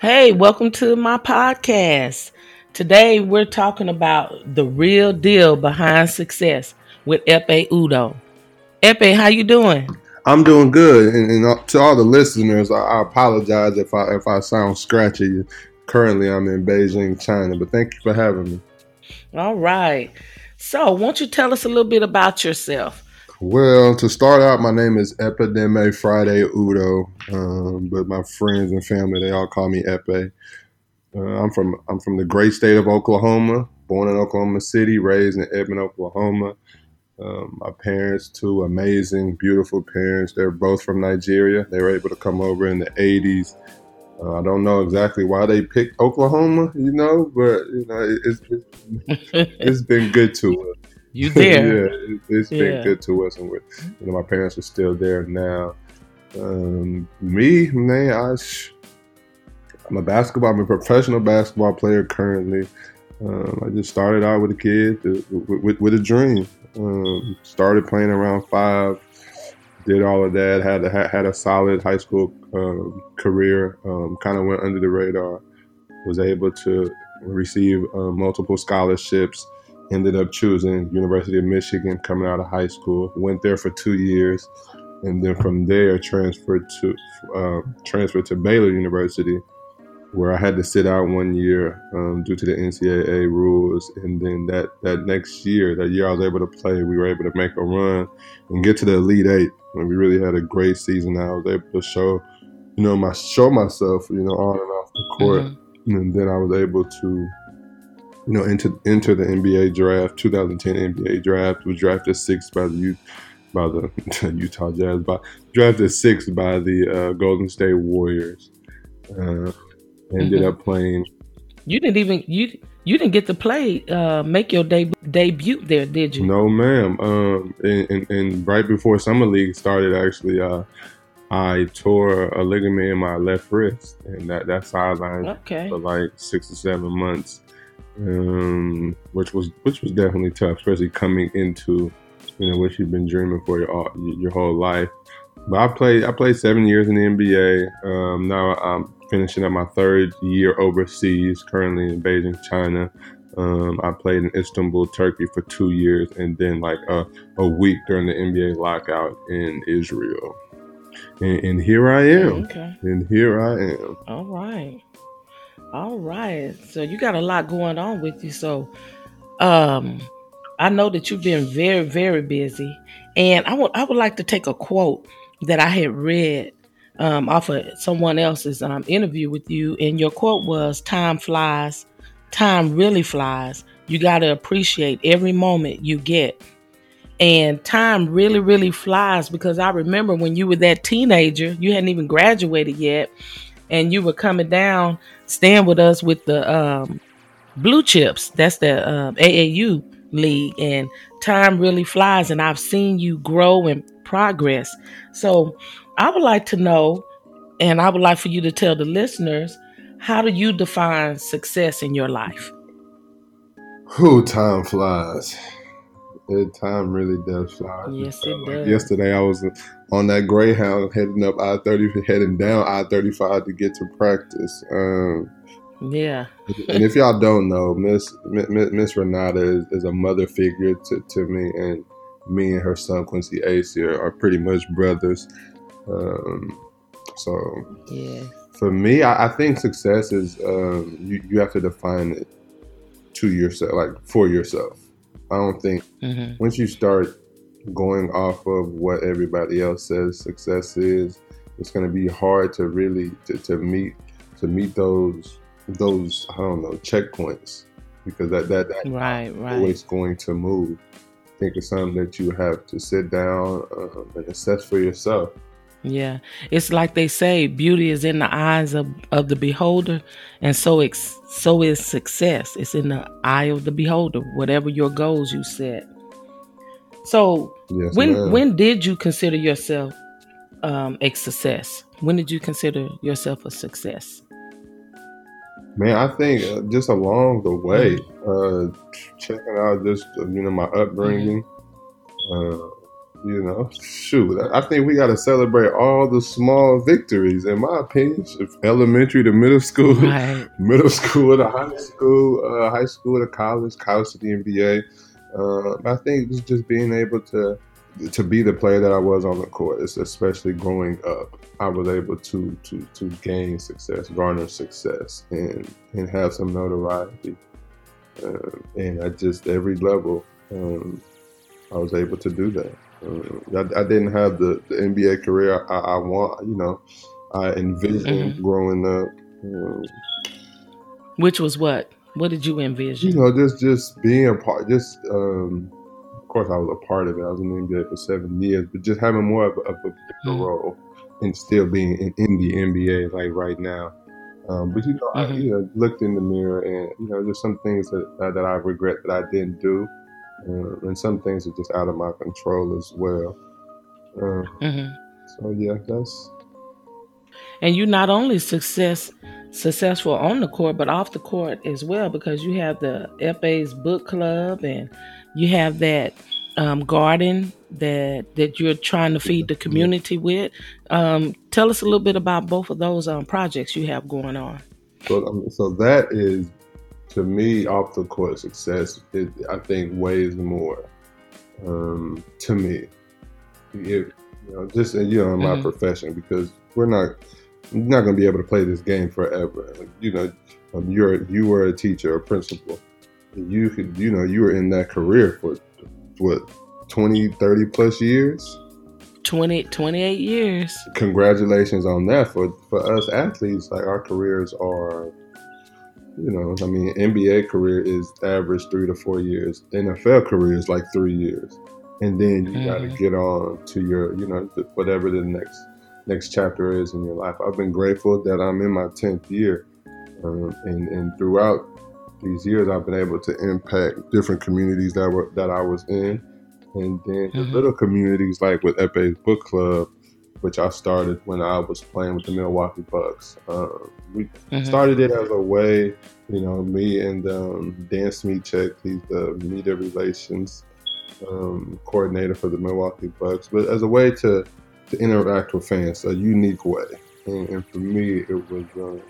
Hey, welcome to my podcast. Today we're talking about the real deal behind success with Ekpe Udoh. Ekpe, how you doing? I'm doing good, and, and uh, to all the listeners, I, I, apologize if I if I sound scratchy. Currently, I'm in Beijing, China, but thank you for having me. All right. So, won't you tell us a little bit about yourself? Well, to start out, my name is Ekpedeme Friday Udoh, um, but my friends and family they all call me Ekpe. Uh, I'm from I'm from the great state of Oklahoma, born in Oklahoma City, raised in Edmond, Oklahoma. Um, my parents, two amazing, beautiful parents. They're both from Nigeria. They were able to come over in the 80s. Uh, I don't know exactly why they picked Oklahoma, you know, but you know, it, it's, it's, it's been good to us. You there? yeah, it, has been yeah. good to us, and we're, you know, my parents are still there now. Um, me, man, I, I'm a basketball. I'm a professional basketball player currently. Um, I just started out with a kid, uh, with, with, with a dream. Um, started playing around five. Did all of that. Had a, had a solid high school uh, career. Um, kind of went under the radar. Was able to receive uh, multiple scholarships. Ended up choosing University of Michigan coming out of high school. Went there for two years, and then from there transferred to uh, transferred to Baylor University where I had to sit out one year um, due to the NCAA rules, and then that that next year, that year I was able to play, we were able to make a run and get to the Elite Eight, and we really had a great season. I was able to show, you know, my show myself, you know, on and off the court, mm-hmm. and then I was able to, you know, enter enter the NBA draft, 2010 NBA draft, was drafted sixth by the youth. By the Utah Jazz, by drafted sixth by the uh, Golden State Warriors. Uh, ended mm-hmm. up playing. You didn't even you you didn't get to play uh, make your de- debut there, did you? No, ma'am. Um, and, and, and right before summer league started, actually, uh, I tore a ligament in my left wrist, and that that sideline okay. for like six or seven months, um, which was which was definitely tough, especially coming into you know what you've been dreaming for your your whole life. But I played I played seven years in the NBA. Um, now I'm finishing up my third year overseas, currently in Beijing, China. Um, I played in Istanbul, Turkey for two years, and then like a, a week during the NBA lockout in Israel. And, and here I am. Okay. And here I am. All right. All right. So you got a lot going on with you. So um I know that you've been very, very busy. And I would I would like to take a quote that I had read um, off of someone else's um, interview with you, and your quote was, "Time flies, time really flies. You got to appreciate every moment you get." And time really, really flies because I remember when you were that teenager, you hadn't even graduated yet, and you were coming down, staying with us with the um, blue chips. That's the uh, AAU league, and time really flies. And I've seen you grow and progress. So I would like to know, and I would like for you to tell the listeners, how do you define success in your life? Who time flies. It, time really does fly. Yes, it does. Yesterday, I was on that Greyhound heading up I thirty, heading down I thirty five to get to practice. Um, yeah. and if y'all don't know, Miss Miss Renata is, is, a mother figure to, to me, and me and her son Quincy Acy are, are pretty much brothers. Um, so yeah, for me, I, I think success is um, you you have to define it to yourself, like for yourself. I don't think mm-hmm. once you start going off of what everybody else says success is, it's going to be hard to really to, to meet to meet those those I don't know checkpoints because that that that right right always going to move. I think it's something that you have to sit down um, and assess for yourself. Yeah. It's like they say beauty is in the eyes of, of the beholder and so ex, so is success. It's in the eye of the beholder, whatever your goals you set. So yes, when ma'am. when did you consider yourself um, a success? When did you consider yourself a success? Man, I think uh, just along the way, mm-hmm. uh, checking out just you know my upbringing, mm-hmm. uh, You know, shoot, I think we got to celebrate all the small victories. In my opinion, elementary to middle school, right. middle school to high school, uh, high school to college, college to the NBA. Uh, I think it's just being able to to be the player that I was on the court, especially growing up, I was able to to to gain success, garner success, and and have some notoriety. Uh, and at just every level, um, I was able to do that. Uh, I, I, didn't have the, the NBA career I, I, want, you know, I envisioned mm-hmm. growing up. Um, Which was what? What did you envision? You know, just just being a part, just um, of course, I was a part of it. I was in the NBA for seven years, but just having more of a, of a bigger mm-hmm. role and still being in, in, the NBA like right now. Um, but you know, mm-hmm. I you know, looked in the mirror and you know, there's some things that uh, that I regret that I didn't do, uh, and some things are just out of my control as well. Uh, mm-hmm. So yeah, that's. And you not only success successful on the court, but off the court as well, because you have the Ekpe's book club and you have that um, garden that that you're trying to feed the community with. Um, tell us a little bit about both of those um, projects you have going on. So, um, so that is to me off the court success. It, I think weighs more um, to me. It, you know, just you know, in my mm-hmm. profession because we're not you're not going to be able to play this game forever. You know, um, you're you were a teacher, a principal you could, you know, you were in that career for what 20, 30 plus years. 20, 28 years. Congratulations on that for for us athletes. Like our careers are, you know, I mean, NBA career is average three to four years. NFL career is like three years, and then you mm. got to get on to your, you know, whatever the next next chapter is in your life. I've been grateful that I'm in my tenth year, um, and and throughout these years, I've been able to impact different communities that were that I was in, and then mm-hmm. little communities like with Ekpe's Book Club, which I started when I was playing with the Milwaukee Bucks. Uh, we mm-hmm. started it as a way, you know, me and um, Dan Smyczek, he's the media relations um, coordinator for the Milwaukee Bucks, but as a way to to interact with fans, a unique way. And, and for me, it was, um,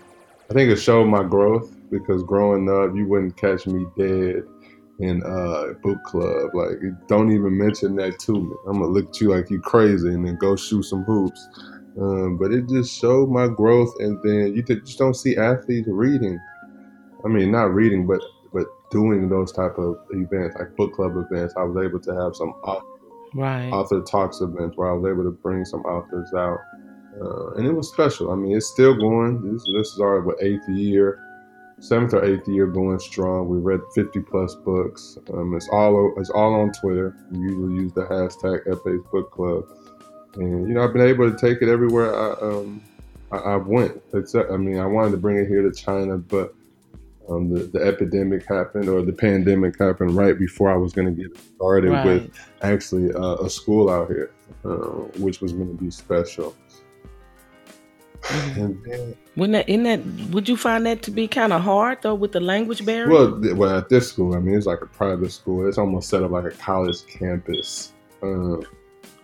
I think it showed my growth because growing up, you wouldn't catch me dead in uh book club. Like, don't even mention that to me. I'm gonna look at you like you crazy and then go shoot some hoops. Um, but it just showed my growth, and then you just don't see athletes reading. I mean, not reading, but but doing those type of events, like book club events. I was able to have some author, right. author talks events where I was able to bring some authors out, uh, and it was special. I mean, it's still going. This, this is our what, eighth year seventh or eighth year going strong. We read 50 plus books. Um, it's all it's all on Twitter. We usually use the hashtag Ekpe's Book Club, and you know I've been able to take it everywhere I um I, I went. Except I mean I wanted to bring it here to China, but um, the, the epidemic happened or the pandemic happened right before I was going to get started right. with actually uh, a school out here, uh, which was going to be special. And then, Wouldn't that, isn't that, would you find that to be kind of hard though with the language barrier? Well, well, at this school, I mean, it's like a private school. It's almost set up like a college campus. Uh, oh,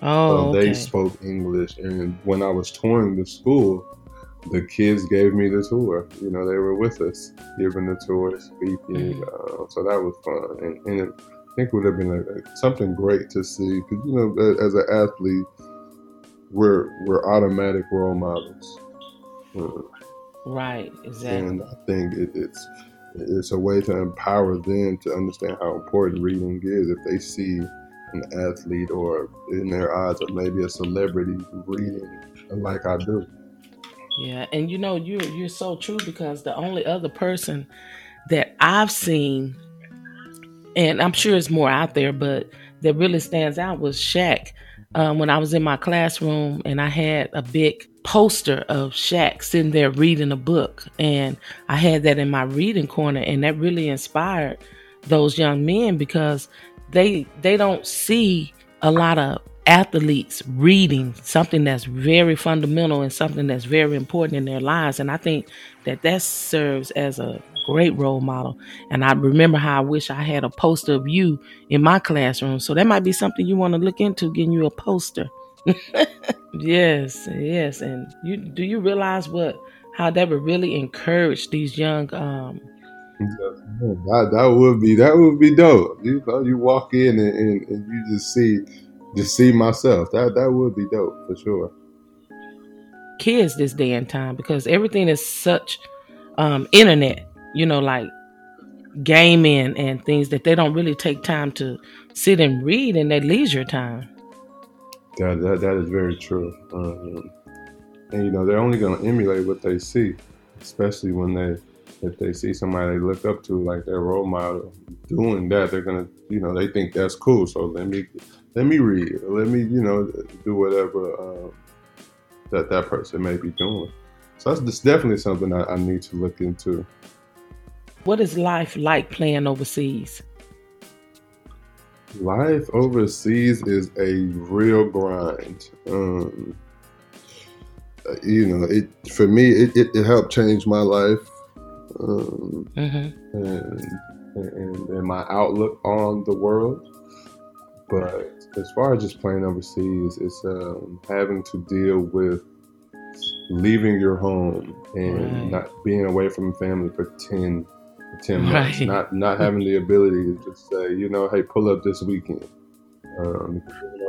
so they spoke English, and when I was touring the school, the kids gave me the tour. You know, they were with us, giving the tour, speaking. Mm-hmm. Uh, so that was fun, and, and it, I think it would have been a, a, something great to see because you know, as an athlete, we're we're automatic role models. Right, exactly. And I think it, it's it's a way to empower them to understand how important reading is. If they see an athlete or in their eyes or maybe a celebrity reading like I do. Yeah, and you know you're you're so true because the only other person that I've seen, and I'm sure it's more out there, but that really stands out was Shaq. Um, when I was in my classroom and I had a big poster of Shaq sitting there reading a book. And I had that in my reading corner, and that really inspired those young men because they they don't see a lot of athletes reading something that's very fundamental and something that's very important in their lives. And I think that that serves as a great role model. And I remember how I wish I had a poster of you in my classroom. So that might be something you want to look into, getting you a poster. Yes, yes. And you do you realize what how that would really encourage these young um that, that would be that would be dope. You know, you walk in and, and, and you just see just see myself. That that would be dope for sure. Kids this day and time because everything is such um internet, you know, like gaming and things that they don't really take time to sit and read in their leisure time. That that, that is very true. Um, and you know, they're only going to emulate what they see, especially when they if they see somebody they look up to like their role model doing that, they're gonna, you know, they think that's cool. So let me, let me read, let me, you know, do whatever uh, that that person may be doing. So that's, that's definitely something I, I need to look into. What is life like playing overseas? Life overseas is a real grind. Um, you know, it for me, it, it, it helped change my life um, mm-hmm. and, and, and my outlook on the world. But as far as just playing overseas, it's um, having to deal with leaving your home and right. not being away from family for 10, 10 months, right. not not having the ability to just say, you know, hey, pull up this weekend. Um,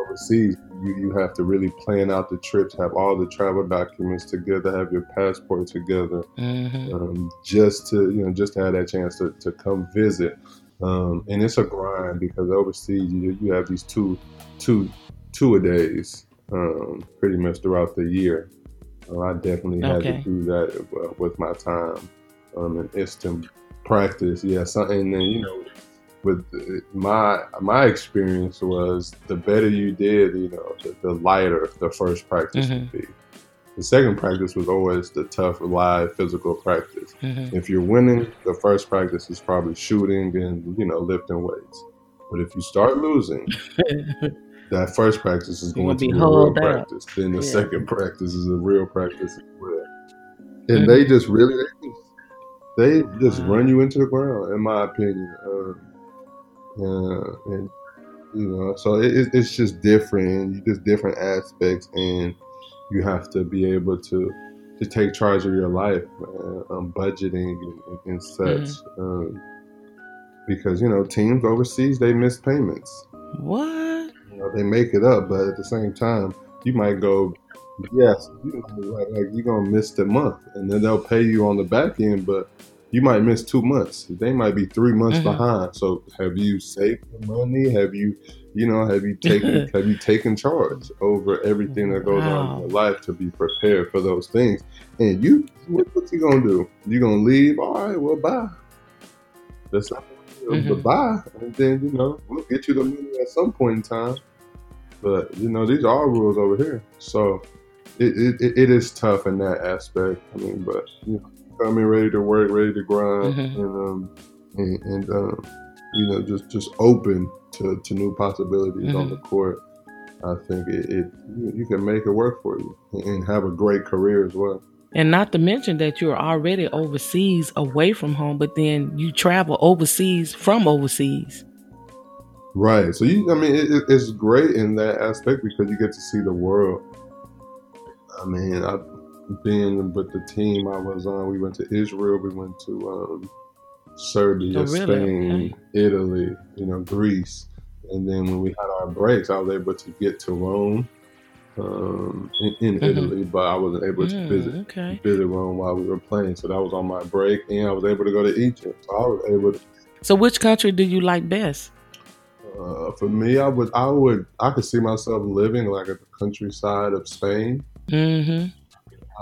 overseas, you, you have to really plan out the trips, have all the travel documents together, have your passport together, mm-hmm. um, just to you know just to have that chance to, to come visit. Um, and it's a grind because overseas you, you have these two two two a days um, pretty much throughout the year. Uh, I definitely had okay. to do that uh, with my time um, in instant practice. Yeah, something and then you know with my my experience was the better you did, you know, the, the lighter the first practice mm-hmm. would be. The second practice was always the tough, live physical practice. Mm-hmm. If you're winning, the first practice is probably shooting and you know lifting weights. But if you start losing, that first practice is going to be, a real practice. Then the yeah. second practice is a real practice as well. And mm-hmm. they just really they just, run you into the ground, in my opinion. Um, uh, and you know, so it, it's just different, just different aspects, and you have to be able to to take charge of your life, uh, um, budgeting and, and such. Mm-hmm. Um, because you know, teams overseas they miss payments. What? You know, they make it up, but at the same time, you might go, yes, you know, like, like you're gonna miss the month, and then they'll pay you on the back end, but you might miss two months. They might be three months mm-hmm. behind. So have you saved the money? Have you, you know, have you taken have you taken charge over everything that goes wow. on in your life to be prepared for those things? And you, what, what's you gonna do? You gonna leave? All right, well, bye. That's not mm-hmm. bye, and then you know we'll get you the money at some point in time. But you know these are rules over here, so it, it, it is tough in that aspect. I mean, but you know coming ready to work, ready to grind, mm-hmm. and um, and, and um, you know, just just open to, to new possibilities mm-hmm. on the court. I think it, it you can make it work for you and have a great career as well. And not to mention that you're already overseas away from home, but then you travel overseas from overseas. Right. So you, I mean, it, it's great in that aspect because you get to see the world. I mean, I've been with the team I was on, we went to Israel, we went to um, Serbia, oh, really? Spain, okay. Italy, you know, Greece. And then when we had our breaks, I was able to get to Rome um, in, in mm-hmm. Italy, but I wasn't able to mm, visit okay. visit Rome while we were playing. So that was on my break, and I was able to go to Egypt. So I was able. To, so, which country do you like best? Uh, for me, I would, I would, I could see myself living like at the countryside of Spain. Mm-hmm.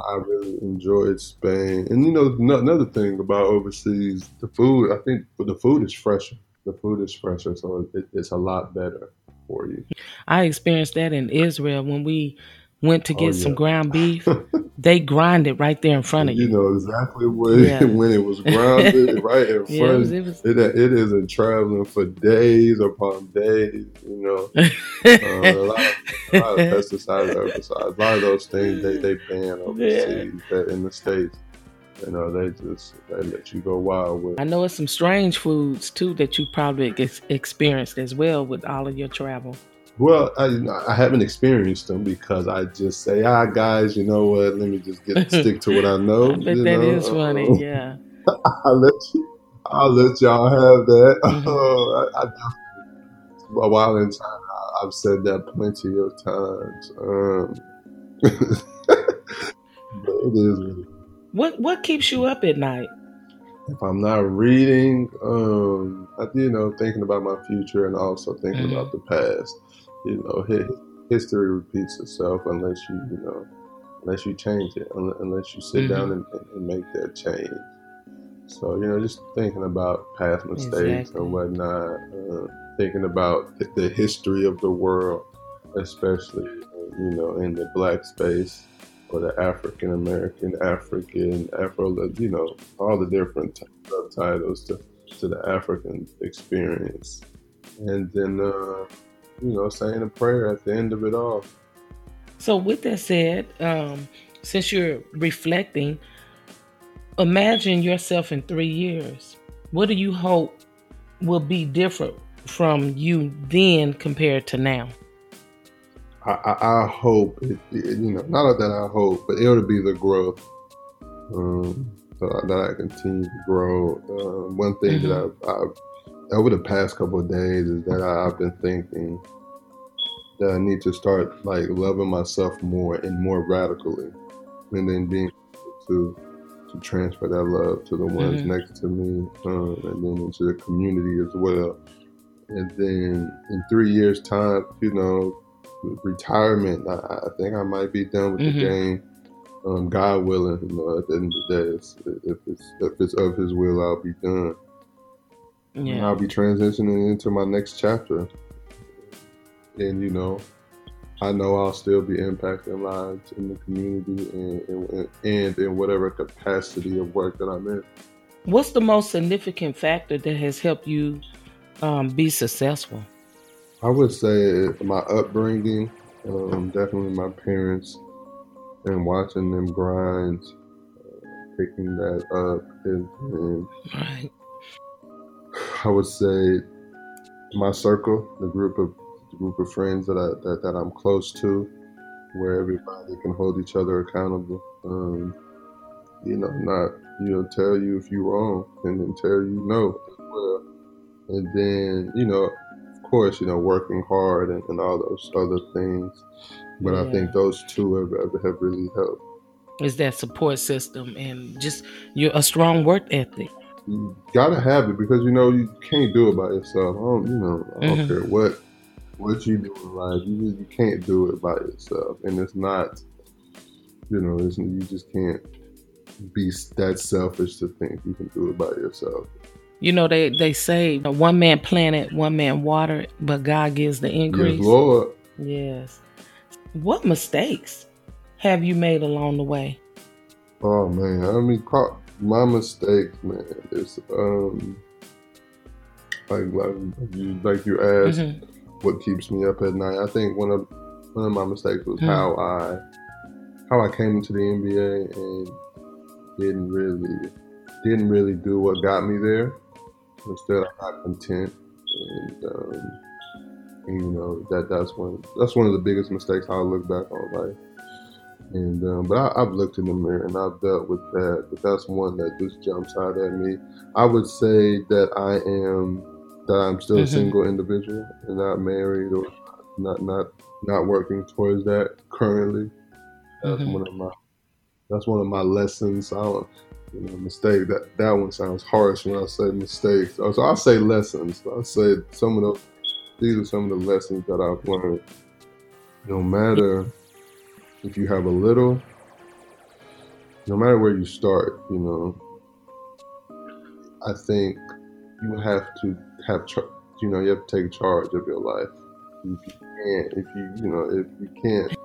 I really enjoyed Spain, and you know another thing about overseas, the food. I think the food is fresher. The food is fresher, so it, it's a lot better for you. I experienced that in Israel when we went to Oh, get some ground beef, they grind it right there in front of You you. know exactly when, Yeah. when it was grounded right in Yeah, it front was, of it was It, it isn't traveling for days upon days, you know. Uh, a, lot of, a lot of pesticides, herbicides, a lot of those things they, they ban overseas. That in the states, you know, they just they let you go wild with. I know it's some strange foods too that you probably ex- experienced as well with all of your travel. Well, I I haven't experienced them because I just say, ah, guys, you know what? Let me just get stick to what I know. I bet you that know? is funny. Yeah. I'll let you. I'll let y'all have that. Mhm. I, I a while in time, I, I've said that plenty of times. Um, but it is. what. What what keeps you up at night? If I'm not reading, um, I, you know, thinking about my future and also thinking Mhm. about the past. You know, history repeats itself unless you, you know, unless you change it, unless you sit Mhm. down and, and, make that change. So, you know, just thinking about past mistakes Exactly. and whatnot, uh, thinking about the, the history of the world, especially, you know, in the black space or the African American, African, Afro, you know, all the different subtitles to, to the African experience. And then, uh, you know, saying a prayer at the end of it all. So with that said, um, since you're reflecting, imagine yourself in three years. What do you hope will be different from you then compared to now? I, I, I hope, it, it- you know, not that I hope, but it'll be the growth um, that, I, that I continue to grow. Um, one thing that I've, I've, over the past couple of days is that I, I've been thinking that I need to start like loving myself more and more radically, and then being able to to transfer that love to the ones Mhm. next to me, um, and then into the community as well. And then in three years' time, you know, retirement, I, I think I might be done with Mhm. the game. Um, God willing, you know, at the end of the day, it's, if it's if it's of His will, I'll be done. And Yeah. I'll be transitioning into my next chapter. And you know, I know I'll still be impacting lives in the community and, and, and in whatever capacity of work that I'm in. What's the most significant factor that has helped you um, be successful? I would say my upbringing, um, definitely my parents, and watching them grind, uh, picking that up, and, and Right. I would say my circle, the group of the group of friends that I that, that I'm close to, where everybody can hold each other accountable. Um, you know, not you know tell you if you're wrong and then tell you no well. And then you know, of course, you know, working hard and, and all those other things. But I think those two have, have, have really helped. Is that support system and just you're a strong work ethic. You gotta have it because you know you can't do it by yourself. I don't, you know, I don't Mhm. care what what you do in life. You just, you can't do it by yourself, and it's not, you know, it's, you just can't be that selfish to think you can do it by yourself. You know, they, they say one man planted, one man watered, but God gives the increase. Yes, Lord. Yes. What mistakes have you made along the way? Oh man, I mean, my mistakes, man. is um, like like you like you asked, Mhm. what keeps me up at night. I think one of one of my mistakes was Hmm. how I how I came into the NBA and didn't really didn't really do what got me there. Instead, I got content, and, um, and, you know that that's one that's one of the biggest mistakes I'll look back on life. And um, but I, I've looked in the mirror and I've dealt with that. But that's one that just jumps out at me. I would say that I am that I'm still a Mhm. single individual and not married or not not not working towards that currently. That's Mhm. one of my that's one of my lessons. I don't you know mistake that that one sounds harsh when I say mistakes. So I say lessons. I say some of those these are some of the lessons that I've learned. No matter if you have a little, no matter where you start, you know, I think you have to have, you know, you have to take charge of your life. If you can't, if you, you know, if you can't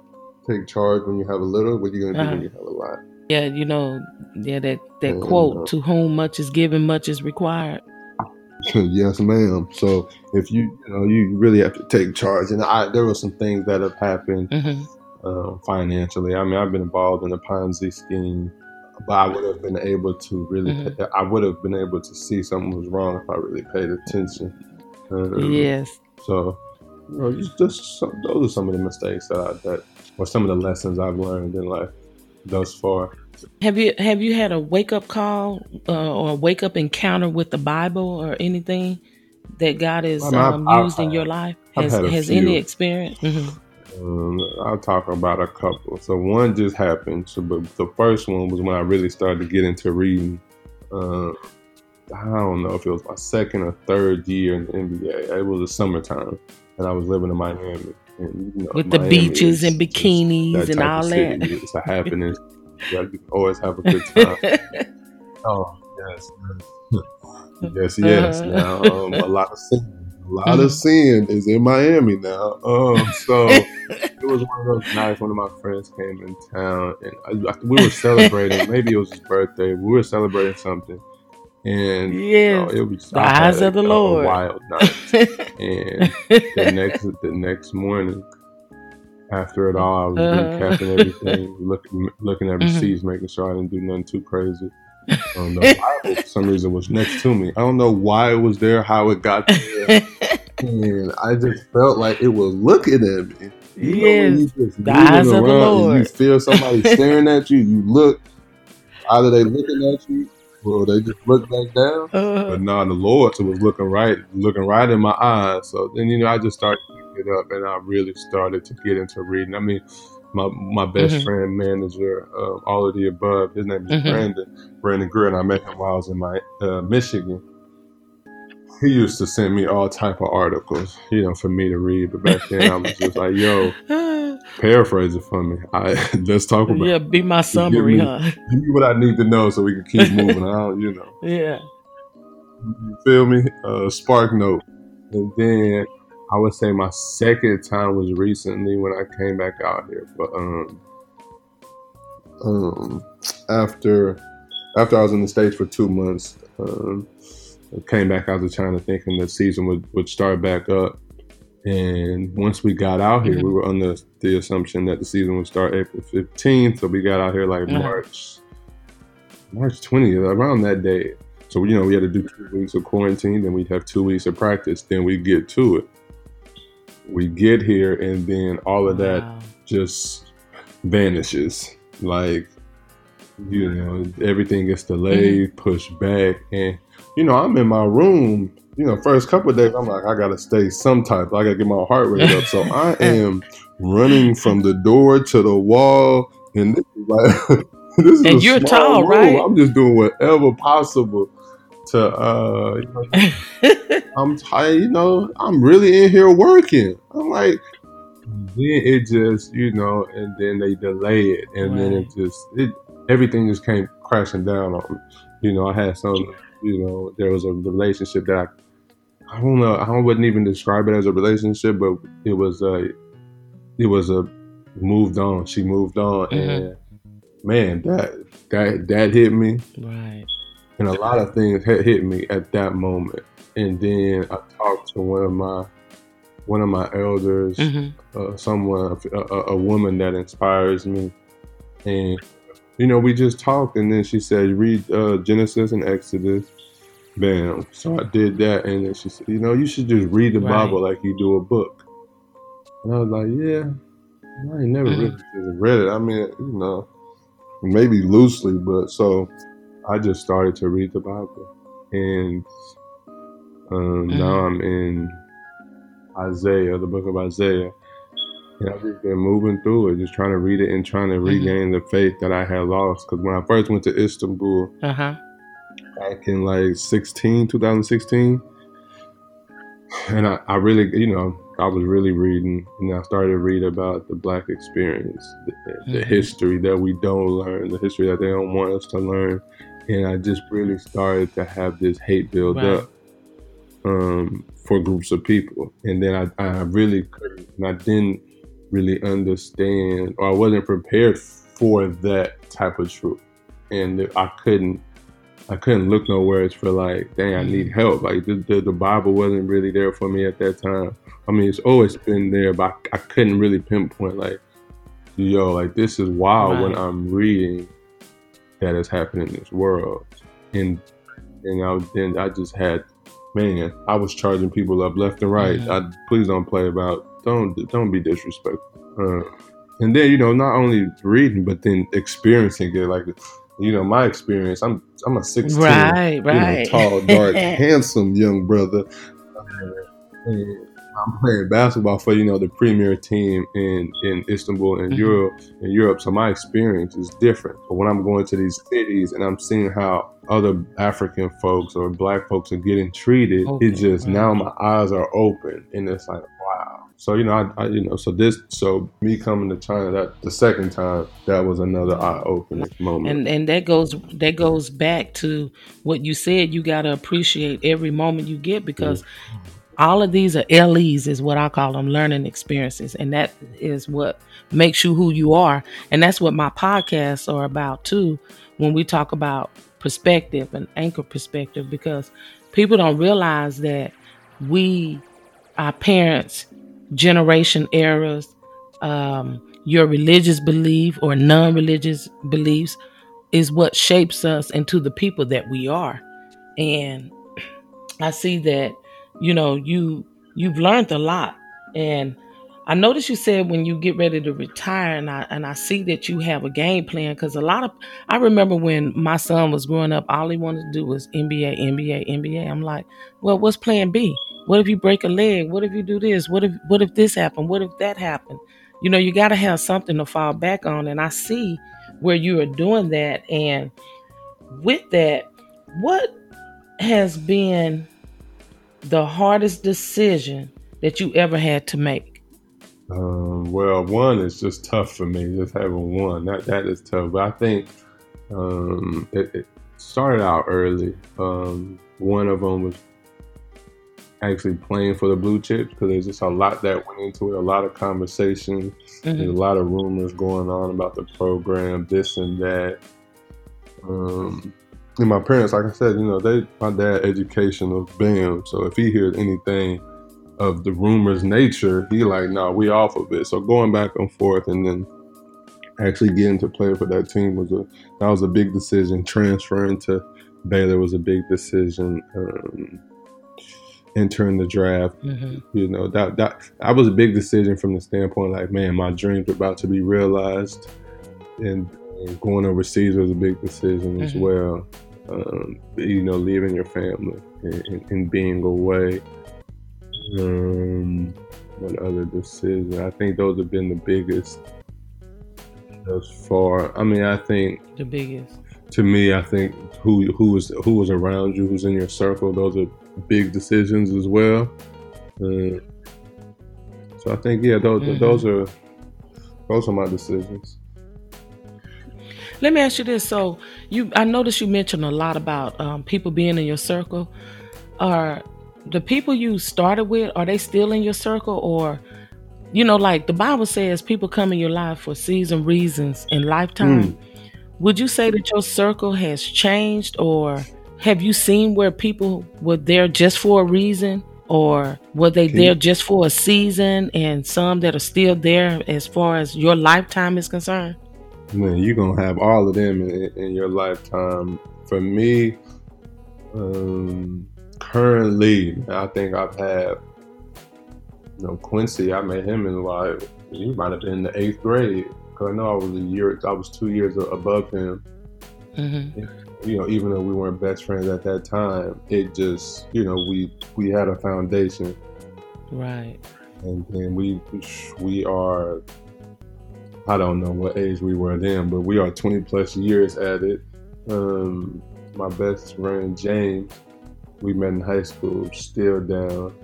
take charge when you have a little. What are you gonna do Uh-huh. when you have a lot? Yeah, you know, yeah, that that And, quote: uh, "To whom much is given, much is required." yes, ma'am. So if you you know you really have to take charge, and I there were some things that have happened hmm uh, financially. I mean, I've been involved in a Ponzi scheme, but I would have been able to really. Mhm. Pay, I would have been able to see something was wrong if I really paid attention. Um, Yes. So, you know, just, some, those are some of the mistakes that I that or some of the lessons I've learned in life thus far. Have you have you had a wake up call uh, or a wake up encounter with the Bible or anything that God has I mean, I've- um, I've used in had- your life? I've Has has any experience? hmm Um, I'll talk about a couple. So one just happened. So, but the first one was when I really started to get into reading. Uh, I don't know if it was my second or third year in the NBA. It was the summertime, and I was living in Miami. And, you know, With the beaches is and bikinis and all that. It's a happening. you always have a good time. Oh yes, yes, yes. yes. Uh-huh. Now um, a lot of sin, a lot Mhm. of sin is in Miami now. Um, so it was one of those nights. One of my friends came in town, and I, I- we were celebrating. maybe it was his birthday. We were celebrating something, and you know, it was The I eyes of the a Lord. wild night. And the next the next morning, after it all, I was Uh-huh. recapping everything, looking looking at Mhm. receipts, making sure I didn't do nothing too crazy. Um, the Bible, for some reason, was next to me. I don't know why it was there, how it got there, and I just felt like it was looking at me. You know when yes. you just the eyes of the and you feel somebody staring at you. You look, either they looking at you or they just look back down. Uh, But nah, the Lord was looking right, looking right in my eyes. So then, you know, I just started picking it up, and I really started to get into reading. I mean, my my best Mhm. friend, manager, um, all of the above. His name is Mhm. Brandon. Brandon Greer, and I met him while I was in my uh, Michigan. He used to send me all type of articles, you know, for me to read. But back then, I was just like, "Yo, paraphrase it for me. I let's talk about. yeah, be my summary, me- huh? Give me what I need to know so we can keep moving. I don't, you know." Yeah. You feel me? Uh, Spark Note. And then I would say my second time was recently when I came back out here. But um, um, after after I was in the states for two months, um, I came back out to China thinking the season would, would start back up. And once we got out here, Mhm. we were under the assumption that the season would start April 15th. So we got out here like Uh-huh. March March 20th, around that day. So you know, we had to do two weeks of quarantine, then we'd have two weeks of practice, then we'd get to it. We get here, and then all of that Wow. just vanishes. Like, you know, everything gets delayed, mm-hmm. pushed back, and you know, I'm in my room. You know, first couple of days, I'm like, I gotta stay some type. I gotta get my heart rate up. So I am running from the door to the wall, and this is like, this is And a you're small tall, room. right? I'm just doing whatever possible to, uh, I'm tired, you know, I'm really in here working. I'm like, then it just, you know, and then they delay it, and then it just, it everything just came crashing down on me. You know, I had some, you know, there was a relationship that I, I don't know, I wouldn't even describe it as a relationship, but it was a, it was a moved on. She moved on, Mhm. and man, that that that hit me right. And a lot of things hit, hit me at that moment. And then I talked to one of my one of my elders, hmm uh, someone, a, a, woman that inspires me, and you know we just talked. And then she said, "Read uh, Genesis and Exodus." Bam! So I did that, and then she said, "You know, you should just read the Right. Bible like you do a book." And I was like, "Yeah, I ain't never Mhm. really read it. I mean, you know, maybe loosely, but so I just started to read the Bible, and um, now I'm in Isaiah, the book of Isaiah, and I've just been moving through it, just trying to read it and trying to regain the faith that I had lost. Because when I first went to Istanbul Uh huh. back in like 16, 2016, and I, I really, you know, I was really reading, and I started to read about the Black experience, the, the Mhm. history that we don't learn, the history that they don't want us to learn, and I just really started to have this hate build up um, for groups of people, and then I, I really couldn't, and I didn't really understand, or I wasn't prepared for that type of truth, and I couldn't. I couldn't look nowhere for like, dang, I need help. Like the, the, the Bible wasn't really there for me at that time. I mean, it's always been there, but I, I couldn't really pinpoint like, yo, like this is wild when I'm reading that is happened in this world. And and I then I just had man, I was charging people up left and right. Mm-hmm. I please don't play about don't don't be disrespectful. Uh, and then you know not only reading but then experiencing it like you know my experience. I'm I'm a 16, right, right. You know, tall, dark, handsome young brother. And, I'm playing basketball for you know the premier team in in Istanbul and mm-hmm. Europe in Europe. So my experience is different. But when I'm going to these cities and I'm seeing how other African folks or Black folks are getting treated, okay, it just now my eyes are open and it's like wow. So you know, I, I, you know, so this, so me coming to China that the second time, that was another eye opening moment. And and that goes that goes back to what you said. You got to appreciate every moment you get because mm-hmm all of these are LEs, is what I call them, learning experiences. And that is what makes you who you are. And that's what my podcasts are about too, when we talk about perspective and anchor perspective, because people don't realize that we, our parents, generation eras, um, your religious belief or non religious beliefs is what shapes us into the people that we are. And I see that you know, you you've learned a lot. And I noticed you said when you get ready to retire, and I and I see that you have a game plan because a lot of I remember when my son was growing up, all he wanted to do was NBA, NBA, NBA. I'm like, well, what's Plan B? What if you break a leg? What if you do this? What if what if this happened? What if that happened? You know, you got to have something to fall back on, and I see where you are doing that. And with that, what has been the hardest decision that you ever had to make? Um, well, one is just tough for me. Just having one that that is tough. But I think um, it, it, started out early. Um, one of them was actually playing for the blue chips because there's just a lot that went into it. A lot of conversation. Mm-hmm. There's a lot of rumors going on about the program, this and that. Um, and my parents, like I said, you know, they my dad educational bam. So if he hears anything of the rumors nature, he like, no, nah, we off of it. So going back and forth and then actually getting to play for that team was a that was a big decision. Transferring to Baylor was a big decision. Um, entering the draft, mm-hmm. you know, that that that was a big decision from the standpoint like, man, my dreams are about to be realized, and, and going overseas was a big decision mm-hmm. as well um, you know, leaving your family and, and being away. Um, what other decision? I think those have been the biggest thus far. I mean, I think the biggest. To me, I think who who is who was around you, who's in your circle, those are big decisions as well. Uh, so I think yeah, those mm-hmm. those are those are my decisions. Let me ask you this. So you, I noticed you mentioned a lot about um, people being in your circle. Are the people you started with are they still in your circle, or you know, like the Bible says, people come in your life for season reasons and lifetime. Mm. Would you say that your circle has changed, or have you seen where people were there just for a reason? Or were they there just for a season and some that are still there as far as your lifetime is concerned? Man, you're gonna have all of them in, in your lifetime. For me, um, currently, I think I've had, you know, Quincy. I met him in like he might have been in the eighth grade. Cause I know I was a year, I was two years above him. Mm-hmm. You know, even though we weren't best friends at that time, it just, you know, we we had a foundation, right? And then we we are I don't know what age we were then, but we are 20 plus years at it. Um, my best friend James, we met in high school, still down.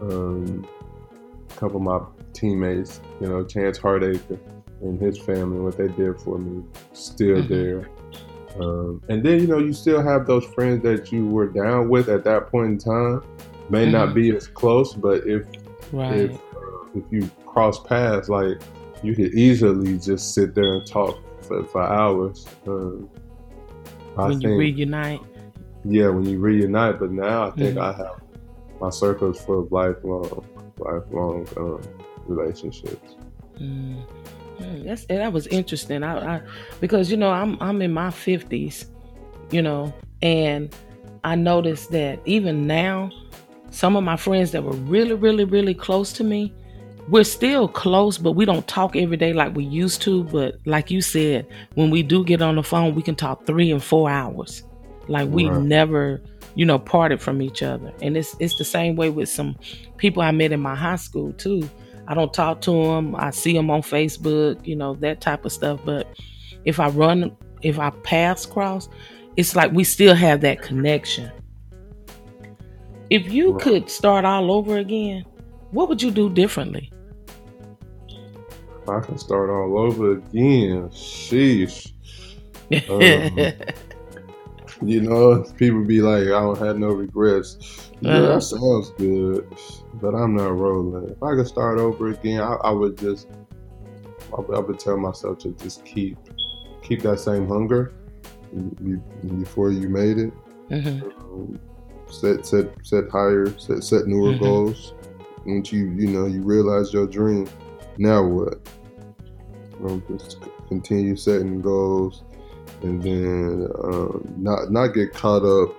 Um, a couple of my teammates, you know, Chance Hardacre and his family, what they did for me, still mm-hmm. there. Um, and then, you know, you still have those friends that you were down with at that point in time. May mm-hmm. not be as close, but if, right. if if you cross paths, like you could easily just sit there and talk for, for hours. Um, when you reunite. Yeah, when you reunite. But now I think mm-hmm. I have my circles full of lifelong, lifelong um, relationships. Mm. mm that's that was interesting. I, I because you know I'm I'm in my fifties, you know, and I noticed that even now, some of my friends that were really, really, really close to me, we're still close, but we don't talk every day like we used to. But like you said, when we do get on the phone, we can talk three and four hours. Like we right. never, you know, parted from each other. And it's it's the same way with some people I met in my high school too. I don't talk to them. I see them on Facebook, you know, that type of stuff. But if I run, if I pass cross, it's like we still have that connection. If you right. could start all over again, what would you do differently? I can start all over again. Sheesh. Um, you know, people be like, I don't have no regrets. Yeah, uh-huh. that sounds good, but I'm not rolling. If I could start over again, I, I would just, I would, I would tell myself to just keep, keep that same hunger before you made it. Mm-hmm. Um, set, set, set higher, set, set newer mm-hmm. goals. Once you, you know, you realize your dream, now what? Um, just continue setting goals, and then um, not not get caught up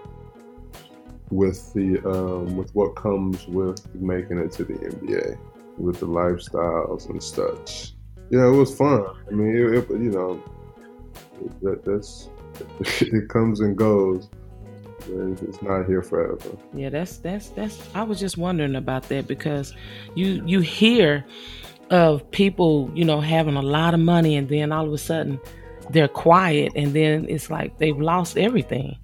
with the um, with what comes with making it to the NBA, with the lifestyles and such. You know, it was fun. I mean, it, it, you know, that that's it comes and goes. It's not here forever. Yeah, that's that's that's. I was just wondering about that because you you hear of people, you know, having a lot of money and then all of a sudden they're quiet and then it's like they've lost everything.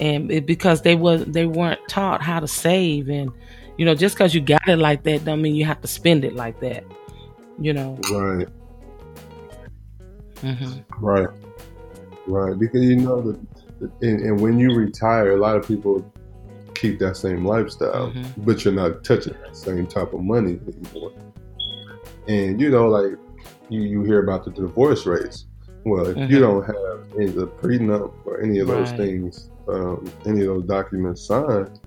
And it, because they was they weren't taught how to save and you know, just because you got it like that don't mean you have to spend it like that. You know. Right. Mm-hmm. Right. Right. Because you know that and, and, when you retire, a lot of people keep that same lifestyle, mm-hmm. but you're not touching that same type of money anymore. And you know, like you, you hear about the divorce rates. Well, if mm-hmm. you don't have any of the prenup or any of those right. things, um, any of those documents signed,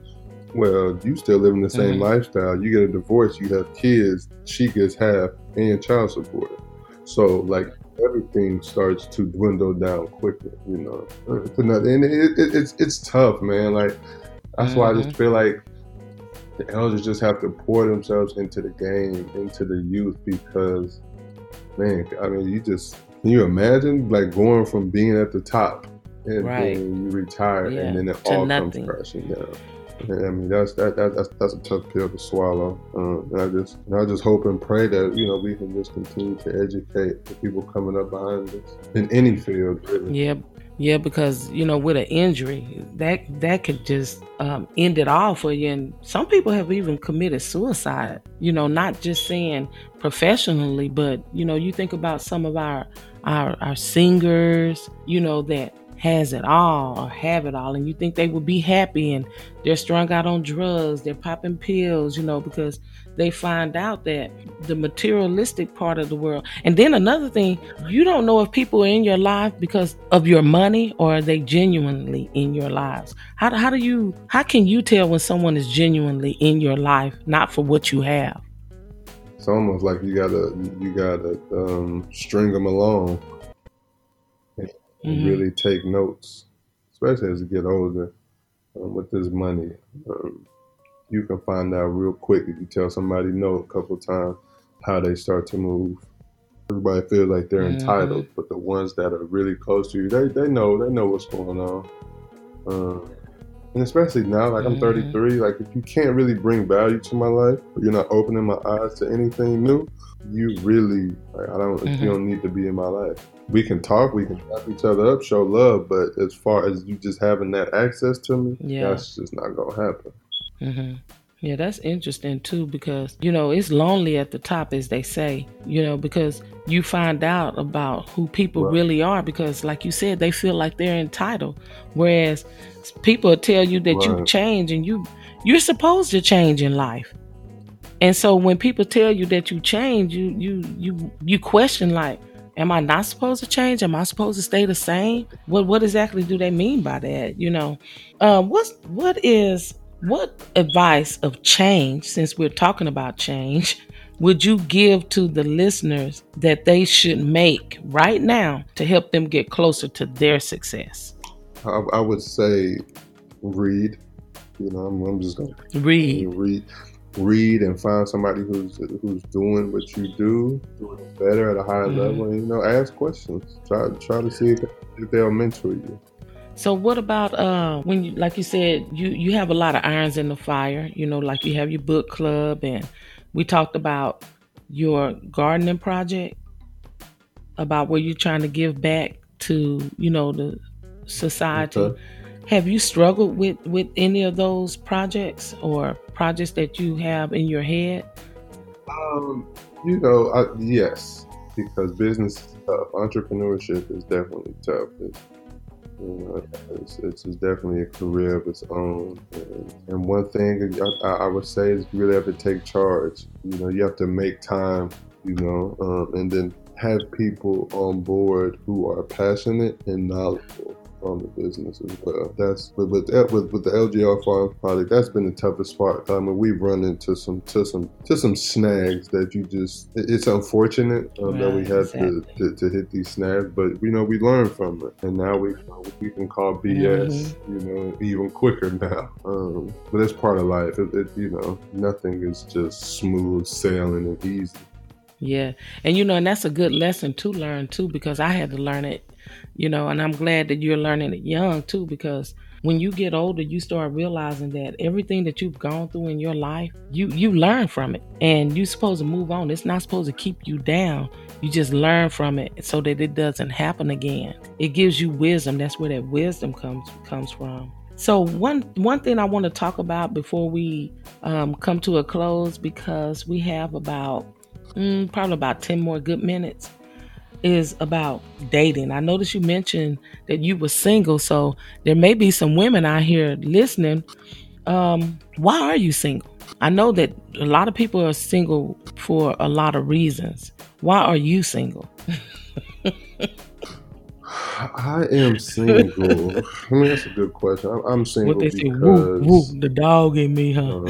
well, you still live in the same mm-hmm. lifestyle. You get a divorce, you have kids, she gets half and child support. So, like, everything starts to dwindle down quickly, you know. And it, it, it's it's tough, man. Like, that's mm-hmm. why I just mm-hmm. feel like the elders just have to pour themselves into the game, into the youth, because man, I mean, you just can you imagine like going from being at the top and right. then you retire yeah, and then it all nothing. comes crashing down. And, I mean, that's that, that, that's that's a tough pill to swallow. Um, and I just and I just hope and pray that you know we can just continue to educate the people coming up behind us in any field. Really. Yeah, yeah, because you know, with an injury, that that could just um, end it all for you. And some people have even committed suicide. You know, not just saying professionally, but you know, you think about some of our our, our singers. You know that has it all or have it all and you think they would be happy and they're strung out on drugs they're popping pills you know because they find out that the materialistic part of the world and then another thing you don't know if people are in your life because of your money or are they genuinely in your lives how, how do you how can you tell when someone is genuinely in your life not for what you have it's almost like you gotta you gotta um, string them along mm-hmm. really take notes, especially as you get older um, with this money. Um, you can find out real quick if you tell somebody no a couple times how they start to move. Everybody feels like they're mm-hmm. entitled, but the ones that are really close to you, they, they know they know what's going on. Um, and especially now, like I'm mm-hmm. 33, like if you can't really bring value to my life, or you're not opening my eyes to anything new, you really, like, I don't, mm-hmm. you don't need to be in my life. We can talk, we can wrap each other up, show love, but as far as you just having that access to me, yeah. that's just not gonna happen. Mm-hmm. Yeah, that's interesting too because, you know, it's lonely at the top, as they say, you know, because you find out about who people right. really are because, like you said, they feel like they're entitled. Whereas people tell you that right. you change and you you're supposed to change in life. And so when people tell you that you change, you you you you question like, am I not supposed to change? Am I supposed to stay the same? What what exactly do they mean by that? You know, um, what's what is what advice of change, since we're talking about change, would you give to the listeners that they should make right now to help them get closer to their success? I, I would say read. You know, I'm, I'm just gonna Read. read, read, and find somebody who's who's doing what you do, doing better at a higher Mhm. level. And, you know, ask questions. Try try to see if, if they'll mentor you. So what about uh when you like you said you you have a lot of irons in the fire, you know, like you have your book club and we talked about your gardening project about where you're trying to give back to, you know, the society. Okay. Have you struggled with with any of those projects or projects that you have in your head? Um, you know, I, yes, because business is tough. Entrepreneurship is definitely tough. It's, it's, it's, it's definitely a career of its own. And, and one thing I, I would say is you really have to take charge. You know, you have to make time. You know, um, and then have people on board who are passionate and knowledgeable on the business as well. That's with with with, with the LGR Farms project. That's been the toughest part. I mean, we've run into some to some to some snags that you just. It's unfortunate um, that we Right, had exactly. to, to, to hit these snags, but you know we learn from it, and now we we can call BS. You know, even quicker now. Um, but it's part of life. It, it, you know, nothing is just smooth sailing and easy. Yeah. And you know, and that's a good lesson to learn too, because I had to learn it, you know, and I'm glad that you're learning it young too, because when you get older, you start realizing that everything that you've gone through in your life, you you learn from it. And you're supposed to move on. It's not supposed to keep you down. You just learn from it so that it doesn't happen again. It gives you wisdom. That's where that wisdom comes comes from. So one one thing I want to talk about before we um, come to a close, because we have about mm, probably about 10 more good minutes is about dating. I noticed you mentioned that you were single, so there may be some women out here listening. Um, why are you single? I know that a lot of people are single for a lot of reasons. Why are you single? I am single. I mean, that's a good question. I'm, I'm single What they say, because the dog in me, huh? um,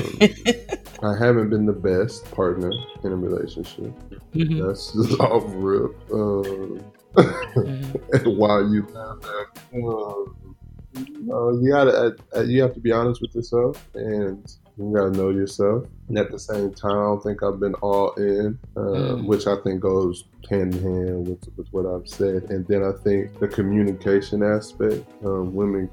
I haven't been the best partner in a relationship. Mhm, That's just off rip. Um, mhm. and while you laugh at, um, uh, you gotta, uh, you have to be honest with yourself, and you gotta know yourself. And at the same time, I don't think I've been all in, uh, Mm. which I think goes hand in hand with, with what I've said. And then I think the communication aspect, um, women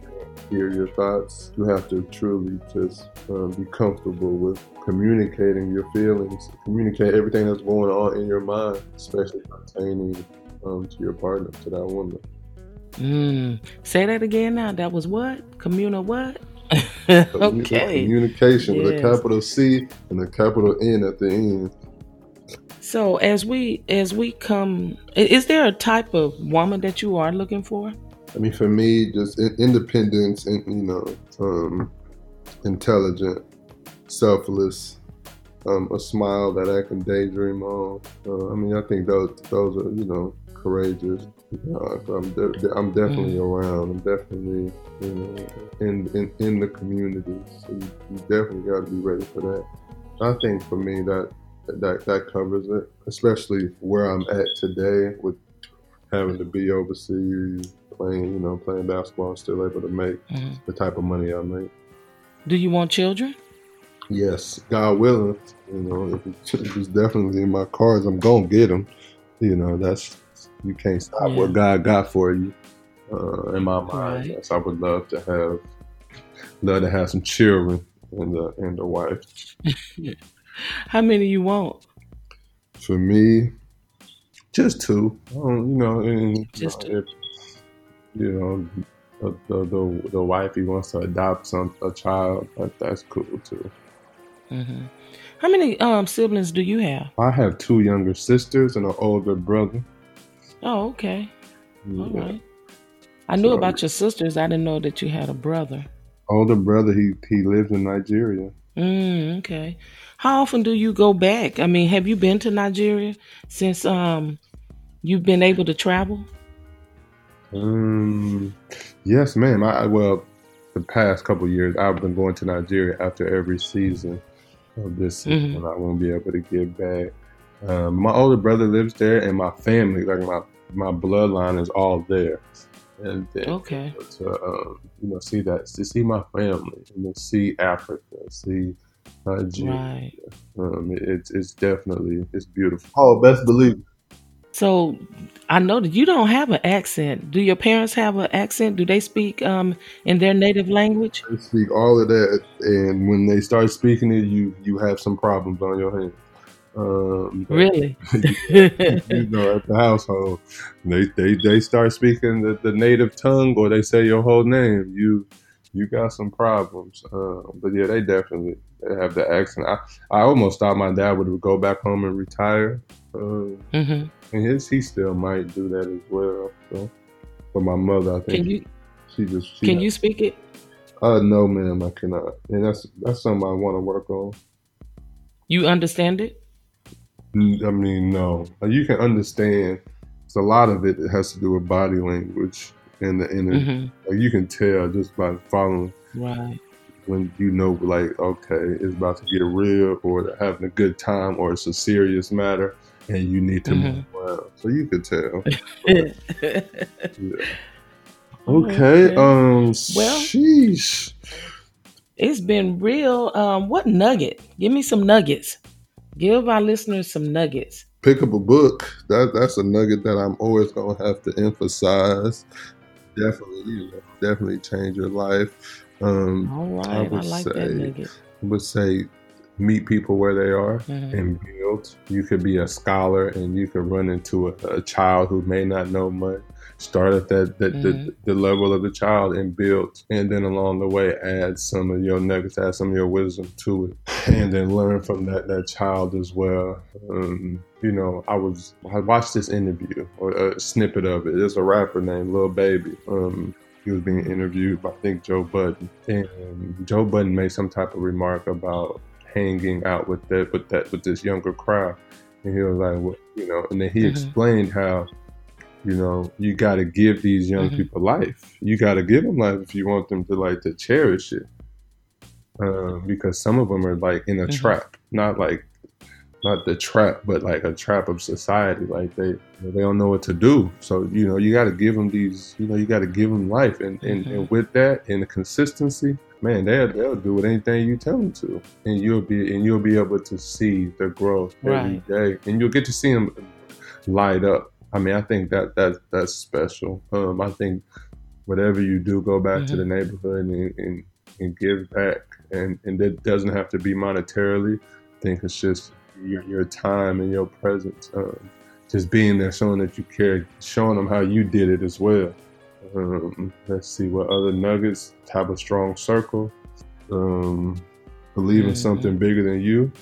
hear your thoughts. You have to truly just um, be comfortable with communicating your feelings, communicate everything that's going on in your mind, especially pertaining um, to your partner, to that woman. Mm. Say that again now. That was what? Communal what? Okay. Communication with a capital C and a capital N at the end. So as we as we come, is there a type of woman that you are looking for? I mean, for me, just independence and you know, um, intelligent, selfless, um, a smile that I can daydream on. Uh, I mean, I think those those are you know courageous. Uh, I'm de- I'm definitely around. I'm definitely you know in in, in the community. So you, you definitely got to be ready for that. I think for me that that that covers it, especially where I'm at today with having to be overseas, playing you know playing basketball, still able to make Mhm. the type of money I make. Do you want children? Yes, God willing, you know, if it's, definitely in my cards, I'm gonna get them. You know, that's you can't stop what God got for you. Uh, in my mind, Right. yes, I would love to have, love to have some children and a and a wife. How many you want? For me, just two. Don't, you know, and Just you know, if you know the, the the the wifey wants to adopt some a child, that, that's cool too. hmm How many um siblings do you have? I have two younger sisters and an older brother. Oh, okay. All Yeah. right. I knew So- about your sisters. I didn't know that you had a brother. older brother he he lives in Nigeria. Mm, okay. How often do you go back? I mean, have you been to Nigeria since um you've been able to travel? Um, yes, ma'am. I I- well, the past couple years, I've been going to Nigeria after every season of this season. I won't be able to get back. Um, my older brother lives there, and my family, like my my bloodline, is all there. And then Okay. to um, you know see that to see my family and to see Africa, see Nigeria. Right. Um, it, it's it's definitely it's beautiful. Oh, best believe. So I know that you don't have an accent. Do your parents have an accent? Do they speak um in their native language? They speak all of that, and when they start speaking it, you you have some problems on your hands. Um, Really? you know, at the household, they they, they start speaking the, the native tongue, or they say your whole name. You you got some problems. Um, but yeah, they definitely they have the accent. I, I almost thought my dad would go back home and retire. Um, hmm and his he still might do that as well. So, but my mother, I Can think you she just she can you speak it? uh no ma'am, I cannot. And that's that's something I want to work on. You understand it? I mean, no. Uh, You can understand. It's a lot of it that has to do with body language and the energy. hmm Like you can tell just by following Right. when you know, like, okay, it's about to get real, or they're having a good time, or it's a serious matter, and you need to hmm move around. So you could tell. okay. Yeah. Okay. Um. Well, Sheesh. it's been real. Um, what nugget? Give me some nuggets. Give our listeners some nuggets. Pick up a book. That that's a nugget that I'm always gonna have to emphasize. Definitely, definitely change your life. Um, All I right, I would like that say, nugget. I would say, meet people where they are hmm and build. You could be a scholar and you could run into a, a child who may not know much. Start at that, that hmm the, the level of the child and build, and then along the way add some of your nuggets, add some of your wisdom to it, and then learn from that that child as well. Um, you know, I was I watched this interview or a snippet of it. There's a rapper named Lil Baby. Um, he was being interviewed by I think Joe Budden, and Joe Budden made some type of remark about hanging out with that with that with this younger crowd, and he was like, well, you know, and then he hmm explained how you know you got to give these young hmm people life. You got to give them life if you want them to like to cherish it, um, because some of them are like in a hmm trap, not like not the trap, but like a trap of society. Like they they don't know what to do. So you know you got to give them these. You know you got to give them life, and, and hmm and with that and the consistency, man, they'll they'll do anything you tell them to, and you'll be and you'll be able to see the growth every Right. day, and you'll get to see them light up. I mean, I think that that that's special. Um, I think whatever you do, go back to hmm the neighborhood and, and, and give back. And and it doesn't have to be monetarily. I think it's just your, your time and your presence. Um, just being there, showing that you care, showing them how you did it as well. Um, let's see what other nuggets. Have a strong circle. Um, believe in hmm something bigger than you.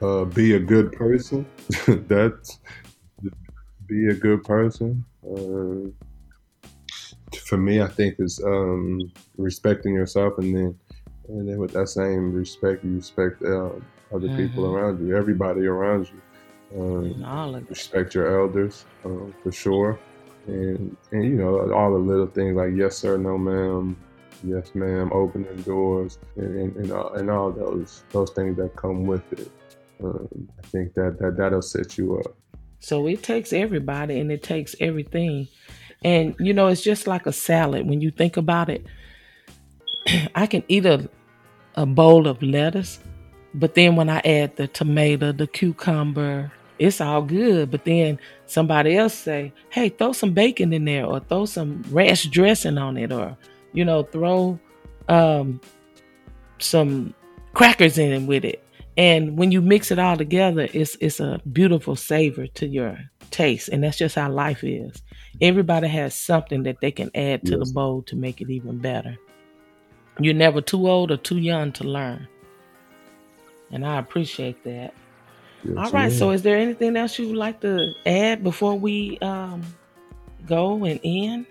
Uh, be a good person. That's be a good person. Uh, for me, I think is um, respecting yourself, and then and then with that same respect, you respect um, other people hmm around you, everybody around you. Um, And all of that. respect your elders um, for sure, and and you know all the little things like yes sir, no ma'am, yes ma'am, opening doors, and and, and, all, and all those those things that come with it. Um, I think that that that'll set you up. So it takes everybody and it takes everything. And you know, it's just like a salad. When you think about it, I can eat a, a bowl of lettuce, but then when I add the tomato, the cucumber, it's all good. But then somebody else say, hey, throw some bacon in there or throw some ranch dressing on it or, you know, throw um, some crackers in it with it. And when you mix it all together, it's it's a beautiful savor to your taste. And that's just how life is. Everybody has something that they can add to the bowl to make it even better. You're never too old or too young to learn. And I appreciate that. All yes, right. So is there anything else you would like to add before we um, go and end?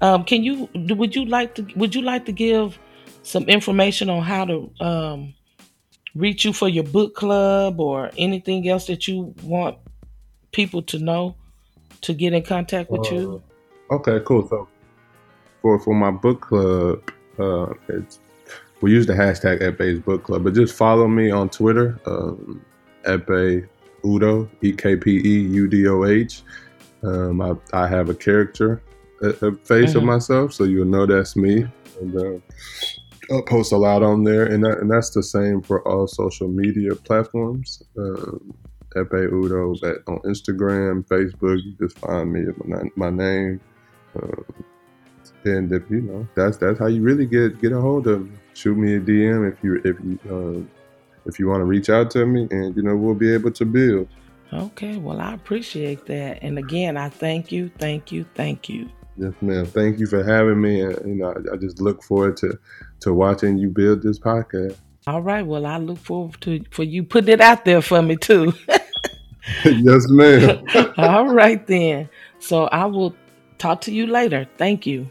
Um, can you would you like to would you like to give some information on how to um, reach you for your book club or anything else that you want people to know to get in contact with uh, you? Okay, cool. So for for my book club, uh, it's we use the hashtag Ekpe's Book Club, but just follow me on Twitter, um, Ekpe Udoh, E K P E U D O H. Um, I, I have a character, a, a face mm-hmm. of myself, so you'll know that's me. And uh, I'll post a lot on there, and that, and that's the same for all social media platforms. Um, Ekpe Udoh on Instagram, Facebook. You just find me my, my name. Um, and if you know, that's that's how you really get get a hold of me. Shoot me a DM if you if you uh, if you want to reach out to me, and you know we'll be able to build. Okay, well I appreciate that, and again I thank you, thank you, thank you. Yes, ma'am. Thank you for having me, and you know I, I just look forward to to watching you build this podcast. All right. Well, I look forward to for you putting it out there for me too. yes, ma'am. All right then. So I will talk to you later. Thank you.